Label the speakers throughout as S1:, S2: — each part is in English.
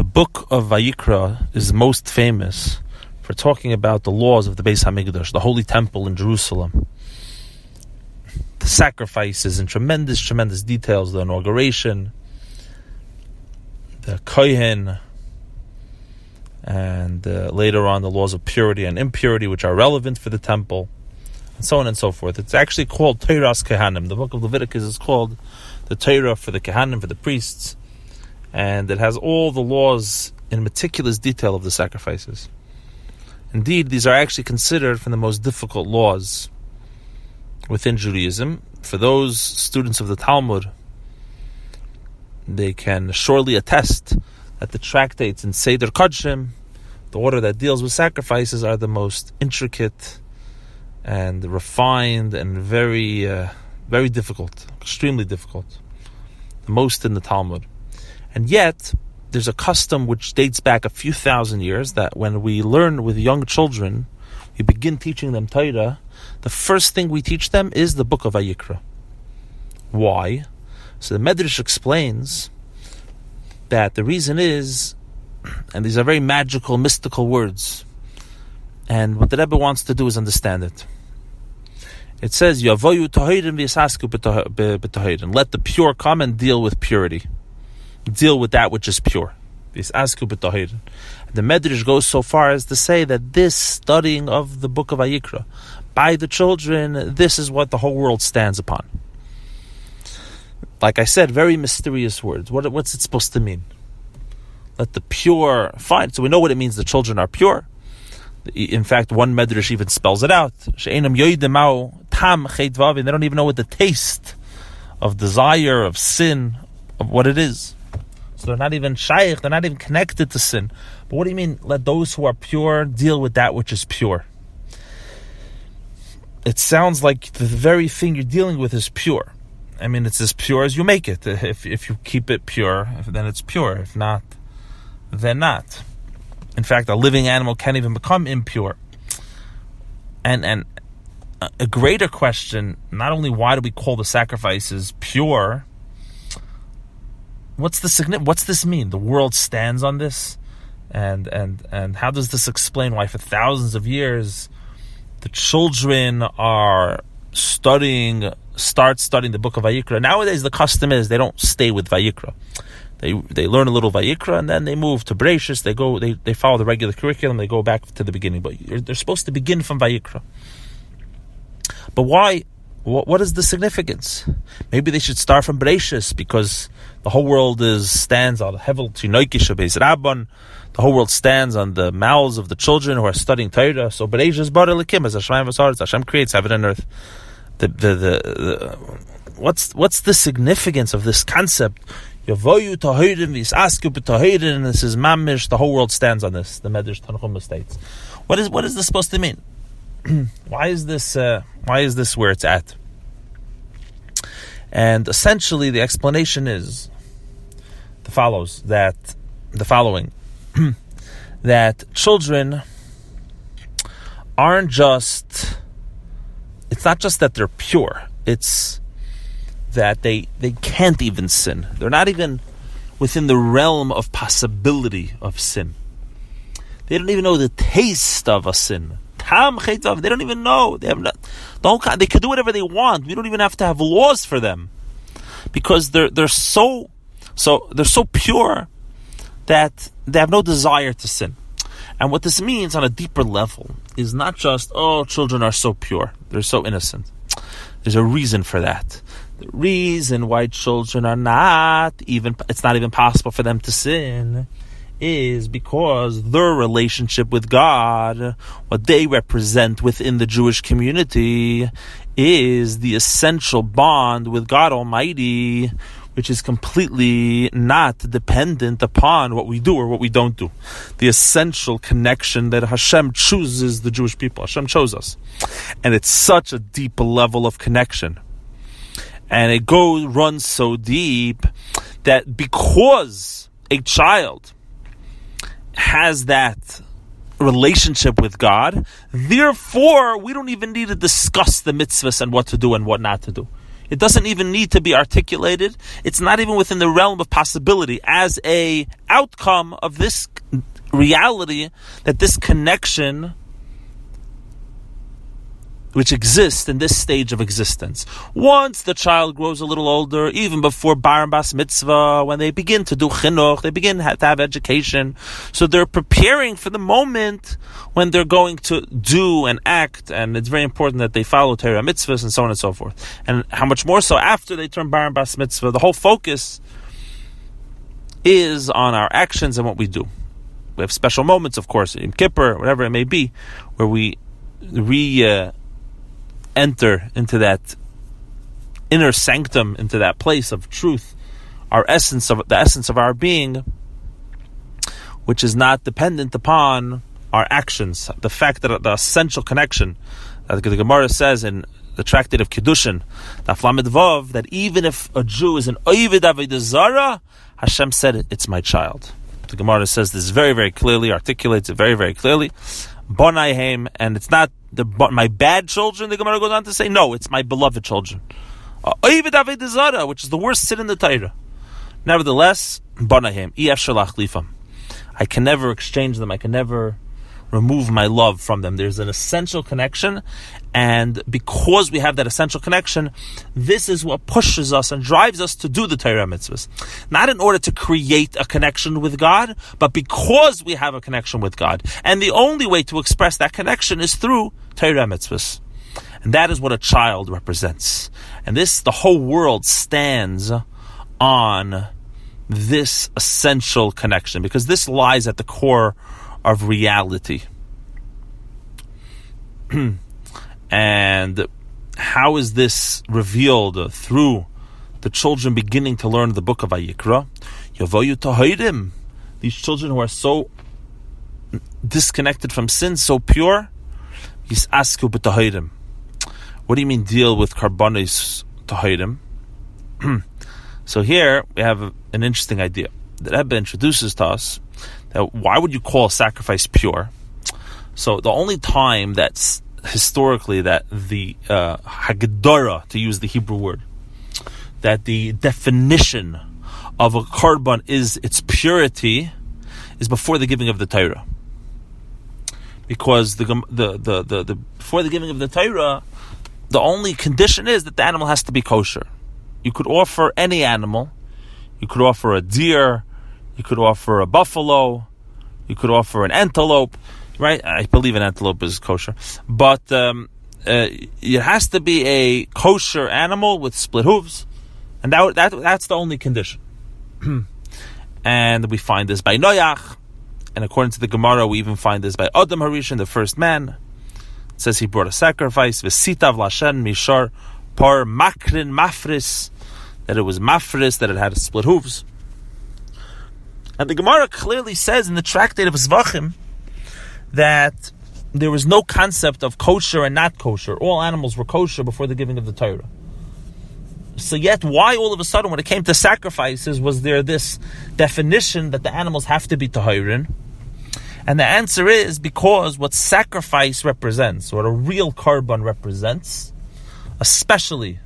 S1: The book of Vayikra is most famous for talking about the laws of the Beis Hamikdash, the Holy Temple in Jerusalem. The sacrifices in tremendous, tremendous details, the inauguration, the Kohen, and uh, later on the laws of purity and impurity, which are relevant for the temple, and so on and so forth. It's actually called Teiras Kehanim. The book of Leviticus is called the Torah for the Kehanim, for the priests and it has all the laws in meticulous detail of the sacrifices. Indeed, these are actually considered from the most difficult laws within Judaism. For those students of the Talmud, they can surely attest that the tractates in Seder Kodshim, the order that deals with sacrifices, are the most intricate and refined and very, uh, very difficult, extremely difficult. The most in the Talmud. And yet, there's a custom which dates back a few thousand years that when we learn with young children, we begin teaching them Torah, the first thing we teach them is the book of Vayikra. Why? So the Medrash explains that the reason is, and these are very magical, mystical words, and what the Rebbe wants to do is understand it. It says, Yavoyu Let the pure come and deal with purity deal with that which is pure. This The Medrash goes so far as to say that this studying of the book of Vayikra by the children, this is what the whole world stands upon. Like I said, very mysterious words. What, what's it supposed to mean? Let the pure fine. So we know what it means. The children are pure. In fact, one medrash even spells it out. They don't even know what the taste of desire, of sin, of what it is. So they're not even shaykh, they're not even connected to sin. But what do you mean, let those who are pure deal with that which is pure? It sounds like the very thing you're dealing with is pure. I mean, it's as pure as you make it. If, if you keep it pure, then it's pure. If not, then not. In fact, a living animal can't even become impure. And and a greater question: not only why do we call the sacrifices pure, what's the? What's this mean? The world stands on this, and and and how does this explain why for thousands of years the children are studying, start studying the book of Vayikra? Nowadays, the custom is they don't stay with Vayikra. They they learn a little Vayikra and then they move to Bereshis. They go they, they follow the regular curriculum. They go back to the beginning, but they're supposed to begin from Vayikra. But why what, what is the significance? Maybe they should start from Bereshis because the whole world is stands on Hevel Tinoikish Rabban. The whole world stands on the mouths of the children who are studying Torah. So Bereshis Bar Elikim as Hashem Hashem creates heaven and earth. The, the, the, the, what's what's the significance of this concept? Yavoyu Tahirin Visasku B'Tahirin. This is mamish. The whole world stands on this. The Medrash Tanchuma states. What is what is this supposed to mean? why is this? Uh, why is this where it's at? And essentially, the explanation is the follows: that the following that children aren't just. It's not just that they're pure. It's that they they can't even sin. They're not even within the realm of possibility of sin. They don't even know the taste of a sin. They don't even know. They have not, they could do whatever they want. We don't even have to have laws for them. Because they're, they're so, so, they're so pure that they have no desire to sin. And what this means on a deeper level is not just, oh, children are so pure. They're so innocent. There's a reason for that. The reason why children are not even, it's not even possible for them to sin is because their relationship with God, what they represent within the Jewish community, is the essential bond with God Almighty, which is completely not dependent upon what we do or what we don't do. The essential connection that Hashem chooses the Jewish people. Hashem chose us. And it's such a deep level of connection. And it goes, runs so deep that because a child has that relationship with God. Therefore, we don't even need to discuss the mitzvahs and what to do and what not to do. It doesn't even need to be articulated. It's not even within the realm of possibility as a outcome of this reality that this connection which exists in this stage of existence. Once the child grows a little older, even before bar and bas mitzvah, when they begin to do chinuch, they begin to have education. So they're preparing for the moment when they're going to do and act, and it's very important that they follow Torah mitzvahs and so on and so forth. And how much more so after they turn bar and bas mitzvah, the whole focus is on our actions and what we do. We have special moments, of course, in Kippur, whatever it may be, where we re uh, enter into that inner sanctum, into that place of truth, our essence of the essence of our being, which is not dependent upon our actions. The fact that the essential connection, that the Gemara says in the Tractate of Kiddushin, the Aflamid Vav, that even if a Jew is an Oivid Avedazara, Hashem said, "It's my child." The Gemara says this very, very clearly, articulates it very, very clearly. Bonaihem, and it's not the my bad children. The Gemara goes on to say, no, it's my beloved children. Uh, which is the worst sin in the Torah. Nevertheless, Bonaihem, I can never exchange them. I can never remove my love from them. There's an essential connection, and because we have that essential connection, this is what pushes us and drives us to do the Torah mitzvahs. Not in order to create a connection with God, but because we have a connection with God. And the only way to express that connection is through Torah mitzvahs. And that is what a child represents. And this, the whole world stands on this essential connection because this lies at the core of reality. and how is this revealed through the children beginning to learn the book of Vayikra? Yavoyu Tahirim. These children who are so disconnected from sin, so pure. Yisasku b'tahirim. What do you mean deal with karbonis tahirim? so here we have an interesting idea. that Rebbe introduces to us that why would you call a sacrifice pure? So the only time that's historically that the uh, hagdarah, to use the Hebrew word, that the definition of a korban is its purity, is before the giving of the Torah. Because the, the, the, the, the before the giving of the Torah, the only condition is that the animal has to be kosher. You could offer any animal. You could offer a deer, you could offer a buffalo. You could offer an antelope, right? I believe an antelope is kosher, but um, uh, it has to be a kosher animal with split hooves, and that, that that's the only condition. and we find this by Noach, and according to the Gemara, we even find this by Adam Harishon, the first man. It says he brought a sacrifice, v'sitav lashen mishar par makrin mafris, that it was mafris, that it had split hooves. And the Gemara clearly says in the tractate of Zvachim that there was no concept of kosher and not kosher. All animals were kosher before the giving of the Torah. So yet, why all of a sudden, when it came to sacrifices, was there this definition that the animals have to be tahirin? And the answer is because what sacrifice represents, what a real korban represents, especially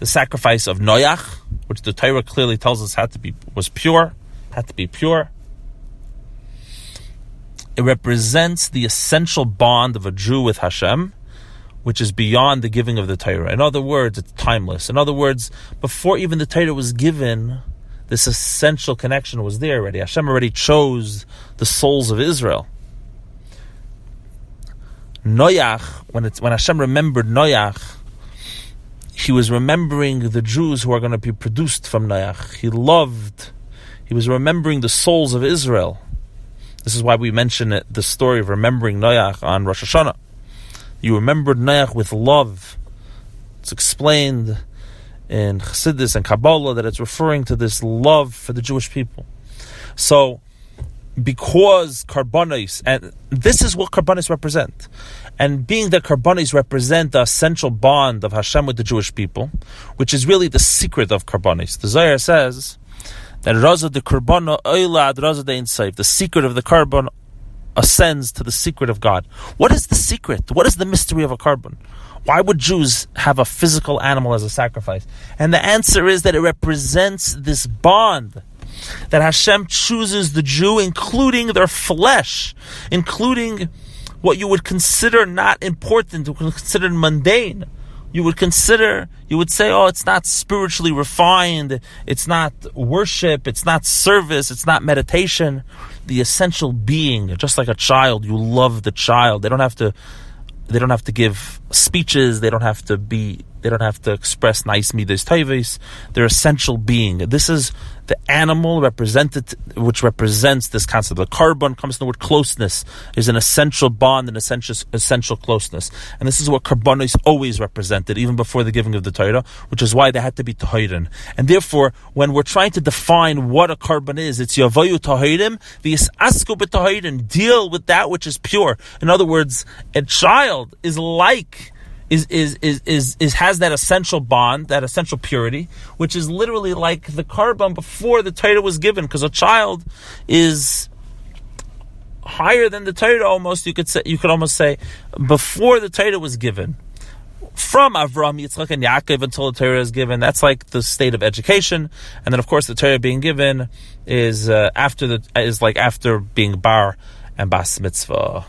S1: the sacrifice of Noach, which the Torah clearly tells us had to be was pure, had to be pure. It represents the essential bond of a Jew with Hashem, which is beyond the giving of the Torah. In other words, it's timeless. In other words, before even the Torah was given, this essential connection was there already. Hashem already chose the souls of Israel. Noach, when it's when Hashem remembered Noach, he was remembering the Jews who are going to be produced from Noach. He loved he was remembering the souls of Israel. This is why we mention it, the story of remembering Noach on Rosh Hashanah. You remembered Noach with love. It's explained in Chassidus and Kabbalah that it's referring to this love for the Jewish people. So, because karbonis, and this is what karbonis represent, and being that karbonis represent the essential bond of Hashem with the Jewish people, which is really the secret of karbonis. The Zohar says that Raza the Karbana Oilad Raza de Insaif, the secret of the korban ascends to the secret of God. What is the secret? What is the mystery of a korban? Why would Jews have a physical animal as a sacrifice? And the answer is that it represents this bond that Hashem chooses the Jew, including their flesh, including what you would consider not important, considered mundane. You would consider, you would say, oh, it's not spiritually refined, it's not worship, it's not service, it's not meditation. The essential being, just like a child, you love the child. They don't have to they don't have to give speeches. They don't have to be. They don't have to express nice midas taivis. They're essential being. This is the animal represented, which represents this concept. The korban comes from the word closeness. Is an essential bond, an essential essential closeness, and this is what korbanos always represented, even before the giving of the Torah, which is why they had to be tahirin. And therefore, when we're trying to define what a korban is, it's yavayu tahirim, the asku b'tahirin, deal with that which is pure. In other words, a child is like is, is, is, is, is has that essential bond, that essential purity, which is literally like the korban before the Torah was given, because a child is higher than the Torah almost, you could say, you could almost say, before the Torah was given. From Avram, Yitzchak, and Yaakov until the Torah is given, that's like the state of education, and then of course the Torah being given is uh, after the is like after being bar and bas mitzvah.